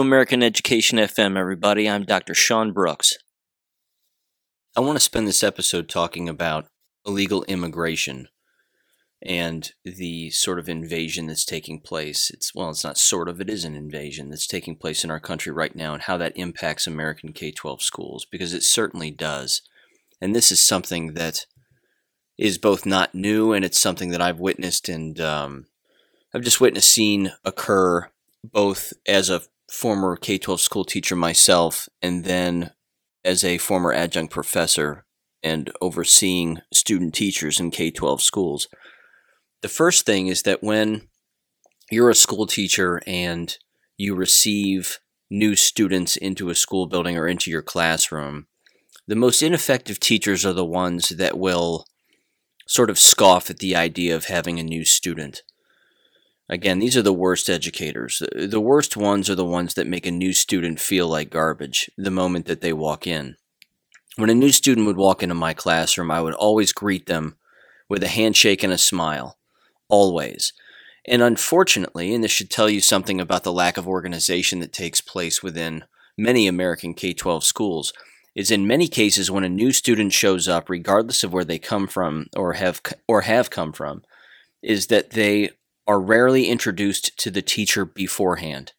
American Education FM, everybody. I'm Dr. Sean Brooks. I want to spend this episode talking about illegal immigration and the sort of invasion that's taking place. It's well, it's not sort of, it is an invasion that's taking place in our country right now and how that impacts American K-12 schools because it certainly does. And this is something that is both not new and it's something that I've witnessed and um, I've just witnessed seen occur both as a former K 12 school teacher myself and then as a former adjunct professor and overseeing student teachers in K 12 schools. The first thing is that when you're a school teacher and you receive new students into a school building or into your classroom, the most ineffective teachers are the ones that will sort of scoff at the idea of having a new student. Again, these are the worst educators. The worst ones are the ones that make a new student feel like garbage the moment that they walk in. When a new student would walk into my classroom, I would always greet them with a handshake and a smile. Always. And unfortunately, and this should tell you something about the lack of organization that takes place within many American K 12 schools, is in many cases when a new student shows up, regardless of where they come from or have, or have come from, is that they are rarely introduced to the teacher beforehand.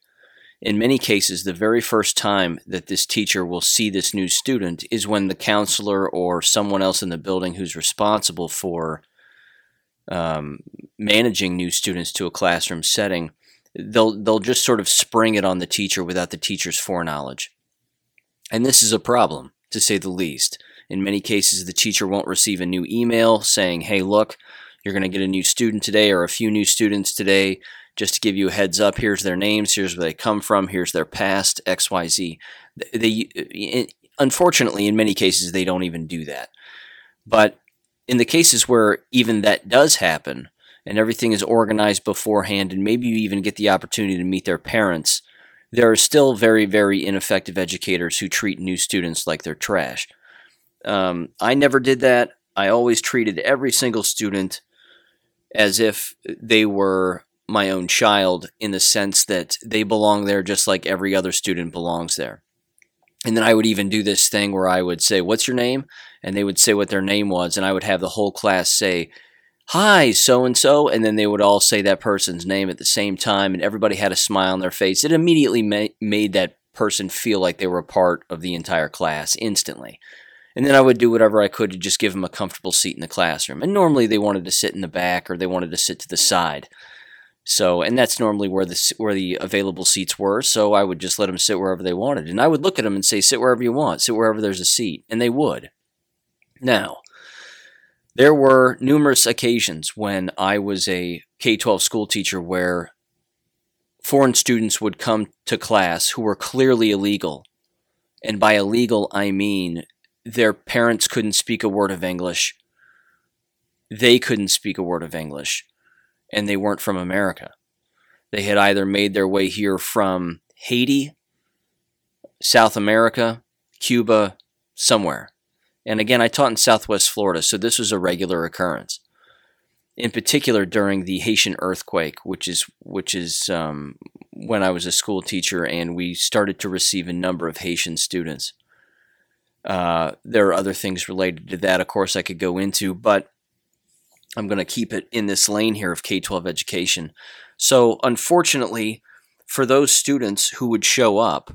In many cases, the very first time that this teacher will see this new student is when the counselor or someone else in the building who's responsible for um, managing new students to a classroom setting, they'll they'll just sort of spring it on the teacher without the teacher's foreknowledge. And this is a problem, to say the least. In many cases, the teacher won't receive a new email saying, "Hey, look, you're going to get a new student today or a few new students today just to give you a heads up. Here's their names. Here's where they come from. Here's their past, XYZ. They, unfortunately, in many cases, they don't even do that. But in the cases where even that does happen and everything is organized beforehand, and maybe you even get the opportunity to meet their parents, there are still very, very ineffective educators who treat new students like they're trash. Um, I never did that. I always treated every single student as if they were my own child in the sense that they belong there just like every other student belongs there. And then I would even do this thing where I would say, What's your name? And they would say what their name was. And I would have the whole class say, Hi, so and so. And then they would all say that person's name at the same time. And everybody had a smile on their face. It immediately ma- made that person feel like they were a part of the entire class instantly. And then I would do whatever I could to just give them a comfortable seat in the classroom. And normally they wanted to sit in the back or they wanted to sit to the side. So, and that's normally where the where the available seats were. So I would just let them sit wherever they wanted, and I would look at them and say, "Sit wherever you want. Sit wherever there's a seat," and they would. Now, there were numerous occasions when I was a K 12 school teacher where foreign students would come to class who were clearly illegal. And by illegal, I mean their parents couldn't speak a word of English. They couldn't speak a word of English, and they weren't from America. They had either made their way here from Haiti, South America, Cuba, somewhere. And again, I taught in Southwest Florida, so this was a regular occurrence. In particular, during the Haitian earthquake, which is which is um, when I was a school teacher, and we started to receive a number of Haitian students. Uh, there are other things related to that, of course, I could go into, but I'm going to keep it in this lane here of K 12 education. So, unfortunately, for those students who would show up,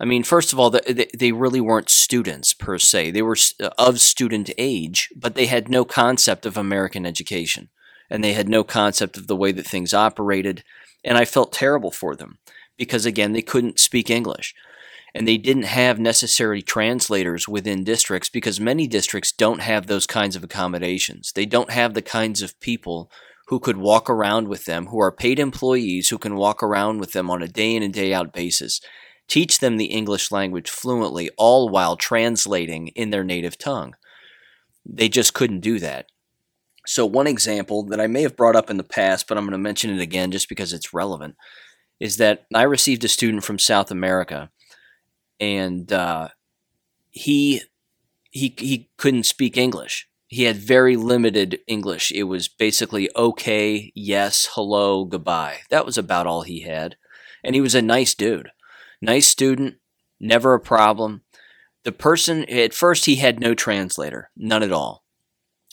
I mean, first of all, they really weren't students per se. They were of student age, but they had no concept of American education and they had no concept of the way that things operated. And I felt terrible for them because, again, they couldn't speak English and they didn't have necessary translators within districts because many districts don't have those kinds of accommodations. They don't have the kinds of people who could walk around with them, who are paid employees who can walk around with them on a day in and day out basis, teach them the English language fluently, all while translating in their native tongue. They just couldn't do that. So, one example that I may have brought up in the past, but I'm going to mention it again just because it's relevant, is that I received a student from South America and uh, he he he couldn't speak English. He had very limited English. It was basically okay, yes, hello, goodbye. That was about all he had, and he was a nice dude. Nice student, never a problem. The person, at first, he had no translator, none at all.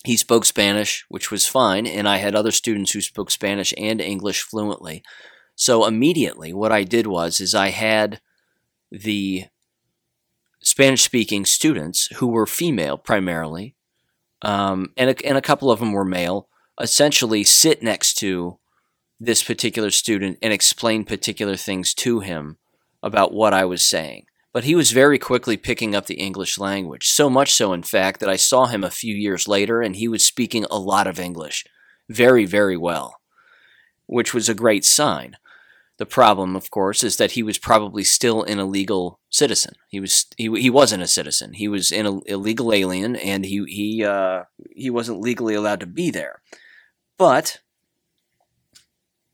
He spoke Spanish, which was fine, and I had other students who spoke Spanish and English fluently. So immediately, what I did was, is I had the Spanish speaking students who were female primarily, um, and, a, and a couple of them were male, essentially sit next to this particular student and explain particular things to him about what I was saying. But he was very quickly picking up the English language, so much so, in fact, that I saw him a few years later and he was speaking a lot of English very, very well, which was a great sign. The problem, of course, is that he was probably still an illegal citizen. He was he, he wasn't a citizen. He was an illegal alien, and he he uh, he wasn't legally allowed to be there. But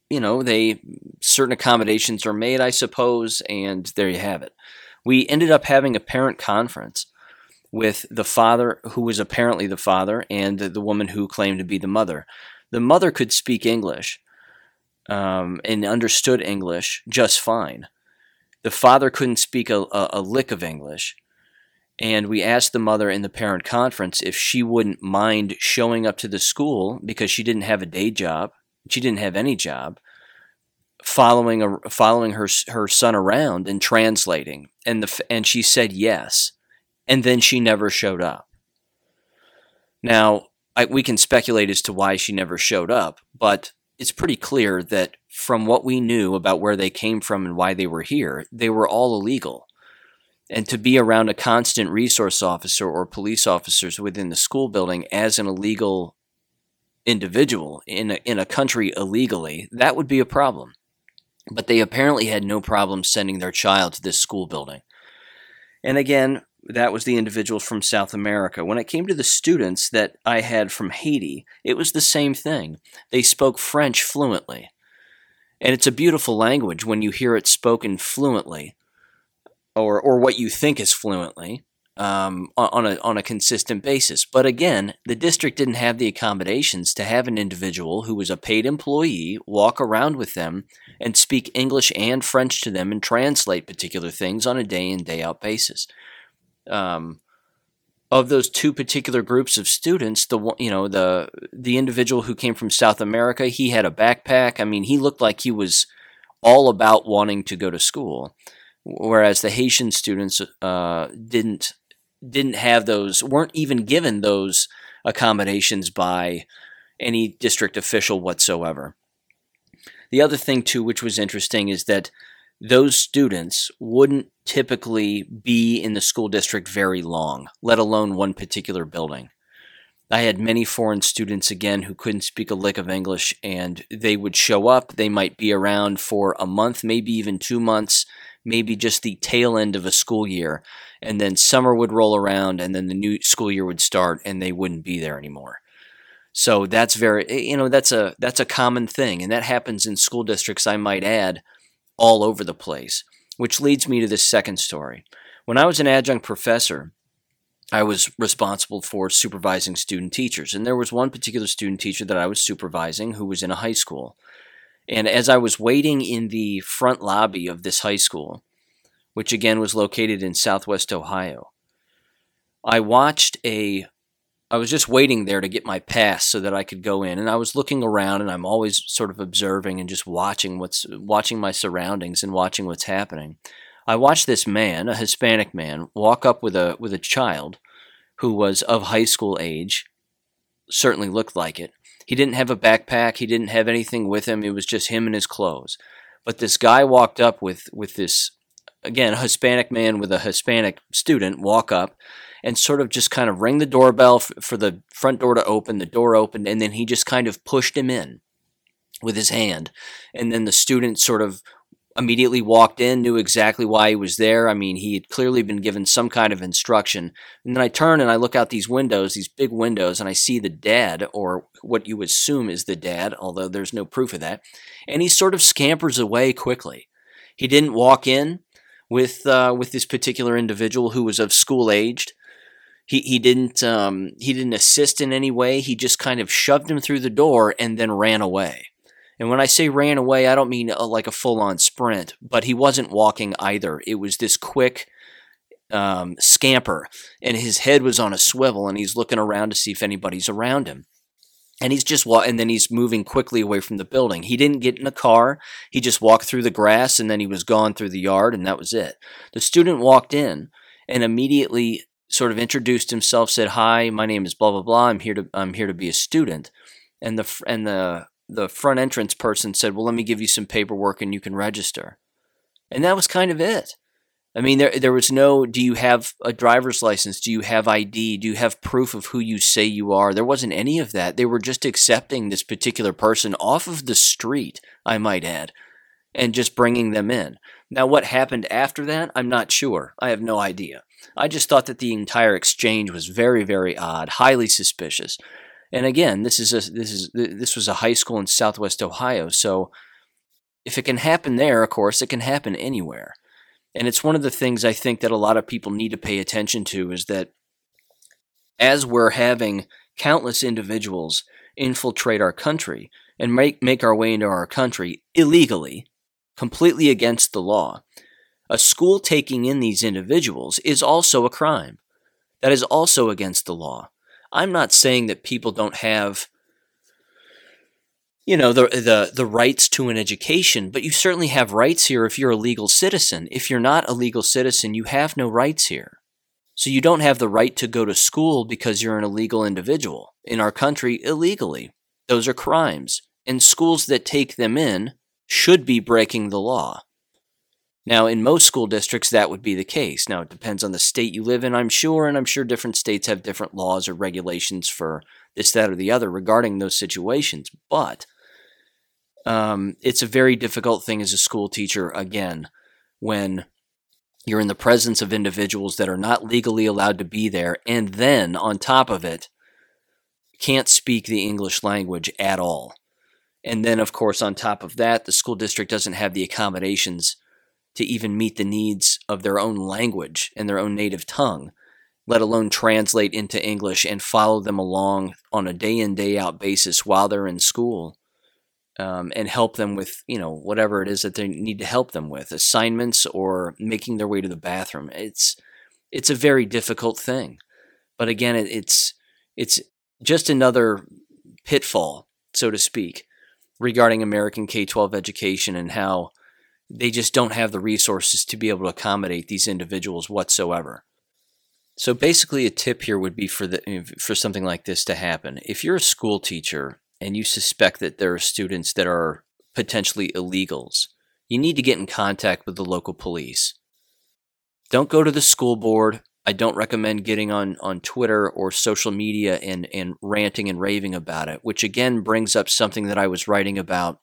you know, they certain accommodations are made, I suppose, and there you have it. We ended up having a parent conference with the father, who was apparently the father, and the woman who claimed to be the mother. The mother could speak English um, and understood English just fine. The father couldn't speak a, a, a lick of English. And we asked the mother in the parent conference if she wouldn't mind showing up to the school because she didn't have a day job. She didn't have any job. Following a, following her her son around and translating, and the and she said yes, and then she never showed up. Now I, we can speculate as to why she never showed up, but it's pretty clear that from what we knew about where they came from and why they were here, they were all illegal. And to be around a constant resource officer or police officers within the school building as an illegal individual in a, in a country illegally, that would be a problem. But they apparently had no problem sending their child to this school building. And again, that was the individuals from South America. When it came to the students that I had from Haiti, it was the same thing. They spoke French fluently. And it's a beautiful language when you hear it spoken fluently, or, or what you think is fluently, um, on, a, on a consistent basis. But again, the district didn't have the accommodations to have an individual who was a paid employee walk around with them and speak English and French to them and translate particular things on a day in, day out basis um, of those two particular groups of students, the you know the the individual who came from South America, he had a backpack. I mean, he looked like he was all about wanting to go to school, whereas the Haitian students uh, didn't didn't have those, weren't even given those accommodations by any district official whatsoever. The other thing too, which was interesting, is that those students wouldn't typically be in the school district very long, let alone one particular building. I had many foreign students again who couldn't speak a lick of English, and they would show up. They might be around for a month, maybe even two months, maybe just the tail end of a school year. And then summer would roll around, and then the new school year would start, and they wouldn't be there anymore. So that's very, you know, that's a that's a common thing, and that happens in school districts. I might add, all over the place, which leads me to this second story. When I was an adjunct professor, I was responsible for supervising student teachers. And there was one particular student teacher that I was supervising who was in a high school. And as I was waiting in the front lobby of this high school, which again was located in southwest Ohio, I watched a I was just waiting there to get my pass so that I could go in. And I was looking around and I'm always sort of observing and just watching what's watching my surroundings and watching what's happening. I watched this man, a Hispanic man, walk up with a with a child who was of high school age, certainly looked like it. He didn't have a backpack, he didn't have anything with him, it was just him and his clothes. But this guy walked up with with this again, a Hispanic man with a Hispanic student walk up and sort of just kind of ring the doorbell f- for the front door to open. The door opened, and then he just kind of pushed him in with his hand. And then the student sort of immediately walked in, knew exactly why he was there. I mean, he had clearly been given some kind of instruction. And then I turn and I look out these windows, these big windows, and I see the dad, or what you assume is the dad, although there's no proof of that. And he sort of scampers away quickly. He didn't walk in with uh, with this particular individual who was of school aged. He he didn't um, he didn't assist in any way. He just kind of shoved him through the door and then ran away. And when I say ran away, I don't mean a, like a full on sprint, but he wasn't walking either. It was this quick um, scamper, and his head was on a swivel, and he's looking around to see if anybody's around him. And he's just wa- and then he's moving quickly away from the building. He didn't get in a car. He just walked through the grass, and then he was gone through the yard, and that was it. The student walked in and immediately sort of introduced himself, said, "Hi, my name is blah blah blah. I'm here to I'm here to be a student." And the and the the front entrance person said, "Well, let me give you some paperwork and you can register." And that was kind of it. I mean, there there was no. Do you have a driver's license? Do you have ID? Do you have proof of who you say you are? There wasn't any of that. They were just accepting this particular person off of the street, I might add, and just bringing them in. Now, what happened after that, I'm not sure. I have no idea. I just thought that the entire exchange was very, very odd, highly suspicious. And again, this is a this is this was a high school in Southwest Ohio, so if it can happen there, of course, it can happen anywhere. And it's one of the things I think that a lot of people need to pay attention to is that as we're having countless individuals infiltrate our country and make make our way into our country illegally, completely against the law, a school taking in these individuals is also a crime. That is also against the law. I'm not saying that people don't have you know the the the rights to an education, but you certainly have rights here if you're a legal citizen. If you're not a legal citizen, you have no rights here. So you don't have the right to go to school because you're an illegal individual in our country illegally. Those are crimes. And schools that take them in should be breaking the law. Now, in most school districts, that would be the case. Now, it depends on the state you live in, I'm sure, and I'm sure different states have different laws or regulations for this, that, or the other regarding those situations. But um, it's a very difficult thing as a school teacher, again, when you're in the presence of individuals that are not legally allowed to be there, and then on top of it, can't speak the English language at all. And then, of course, on top of that, the school district doesn't have the accommodations to even meet the needs of their own language and their own native tongue, let alone translate into English and follow them along on a day in, day out basis while they're in school. Um, and help them with you know whatever it is that they need to help them with assignments or making their way to the bathroom it's it's a very difficult thing but again it, it's it's just another pitfall so to speak regarding american k-12 education and how they just don't have the resources to be able to accommodate these individuals whatsoever. So basically a tip here would be for the for something like this to happen. If you're a school teacher and you suspect that there are students that are potentially illegals, you need to get in contact with the local police. Don't go to the school board. I don't recommend getting on, on Twitter or social media and, and ranting and raving about it, which again brings up something that I was writing about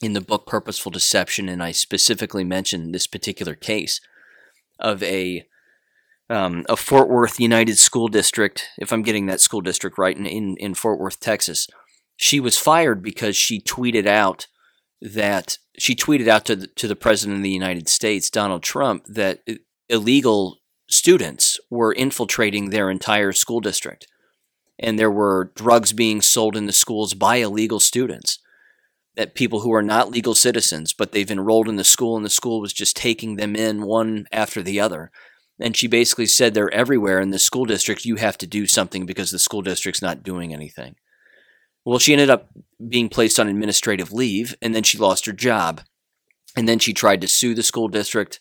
in the book Purposeful Deception, and I specifically mentioned this particular case of a um, a Fort Worth United School District, if I'm getting that school district right, in, in, in Fort Worth, Texas. She was fired because she tweeted out that she tweeted out to the, to the president of the United States, Donald Trump, that illegal students were infiltrating their entire school district, and there were drugs being sold in the schools by illegal students that people who are not legal citizens, but they've enrolled in the school and the school was just taking them in one after the other. And she basically said they're everywhere in the school district. You have to do something because the school district's not doing anything. Well, she ended up being placed on administrative leave and then she lost her job. And then she tried to sue the school district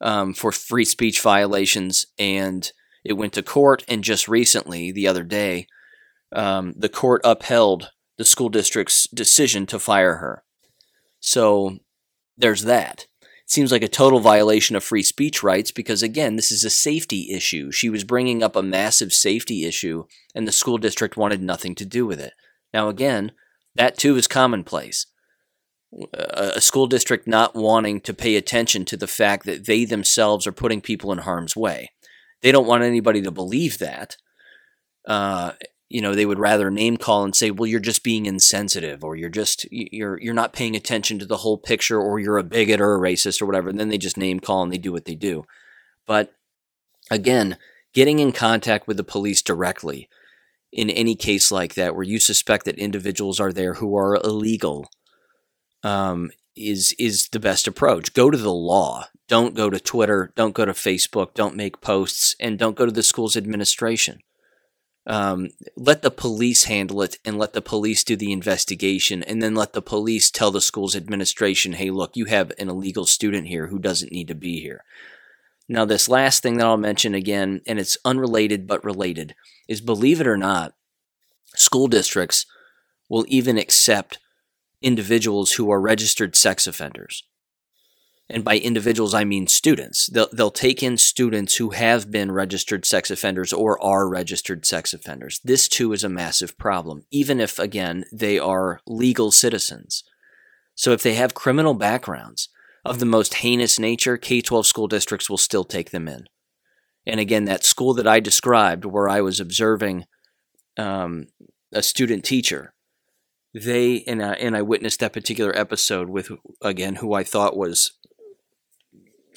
um, for free speech violations and it went to court. And just recently, the other day, um, the court upheld the school district's decision to fire her. So there's that. It seems like a total violation of free speech rights because, again, this is a safety issue. She was bringing up a massive safety issue, and the school district wanted nothing to do with it. Now, again, that too is commonplace. A school district not wanting to pay attention to the fact that they themselves are putting people in harm's way. They don't want anybody to believe that. Uh, you know they would rather name call and say well you're just being insensitive or you're just you're you're not paying attention to the whole picture or you're a bigot or a racist or whatever and then they just name call and they do what they do but again getting in contact with the police directly in any case like that where you suspect that individuals are there who are illegal um, is is the best approach. Go to the law. Don't go to Twitter. Don't go to Facebook. Don't make posts, and don't go to the school's administration. Um, let the police handle it, and let the police do the investigation, and then let the police tell the school's administration, "Hey, look, you have an illegal student here who doesn't need to be here." Now, this last thing that I'll mention again, and it's unrelated but related, is believe it or not, school districts will even accept individuals who are registered sex offenders. And by individuals, I mean students. They'll, they'll take in students who have been registered sex offenders or are registered sex offenders. This too is a massive problem, even if, again, they are legal citizens. So if they have criminal backgrounds of the most heinous nature, K 12 school districts will still take them in. And again, that school that I described, where I was observing um, a student teacher they and I, and I witnessed that particular episode with again who I thought was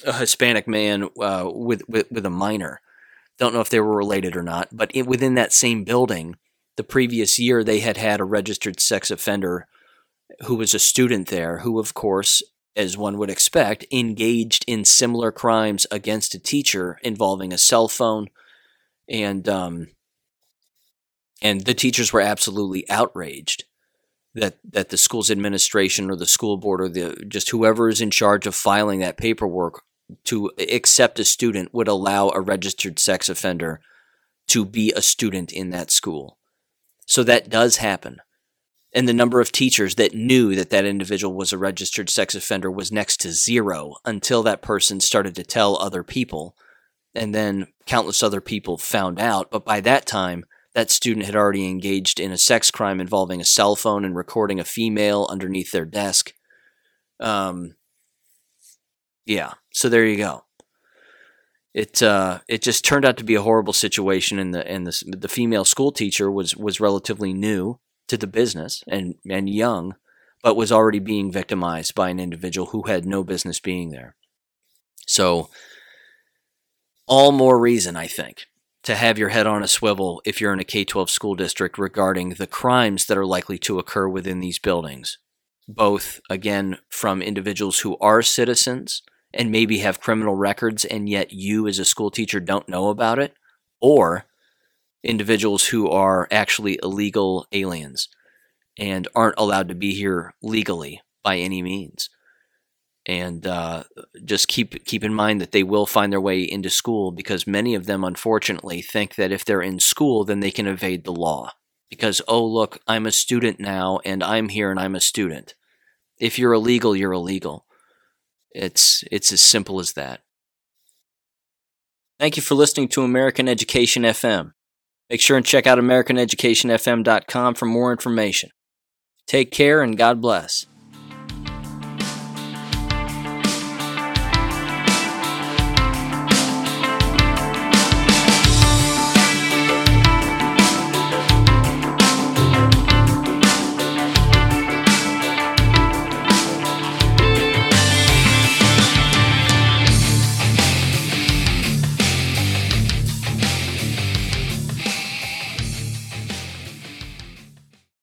a Hispanic man uh, with, with with a minor. Don't know if they were related or not, but it, within that same building, the previous year they had had a registered sex offender who was a student there, who of course, as one would expect, engaged in similar crimes against a teacher involving a cell phone, and um, and the teachers were absolutely outraged that that the school's administration or the school board or the just whoever is in charge of filing that paperwork to accept a student would allow a registered sex offender to be a student in that school. So that does happen. And the number of teachers that knew that that individual was a registered sex offender was next to zero until that person started to tell other people. And then countless other people found out. But by that time, that student had already engaged in a sex crime involving a cell phone and recording a female underneath their desk. Um, yeah, so there you go. It uh, it just turned out to be a horrible situation, and the and the the female school teacher was was relatively new to the business and and young, but was already being victimized by an individual who had no business being there. So, all more reason, I think, to have your head on a swivel if you're in a K 12 school district regarding the crimes that are likely to occur within these buildings, both, again, from individuals who are citizens and maybe have criminal records, and yet you as a school teacher don't know about it, or individuals who are actually illegal aliens and aren't allowed to be here legally by any means. And uh, just keep keep in mind that they will find their way into school because many of them unfortunately think that if they're in school then they can evade the law. Because oh look i'm a student now and i'm here and i'm a student. If you're illegal you're illegal it's it's as simple as that. Thank you for listening to american education fm make sure and check out americaneducationfm.com for more information. Take care and god bless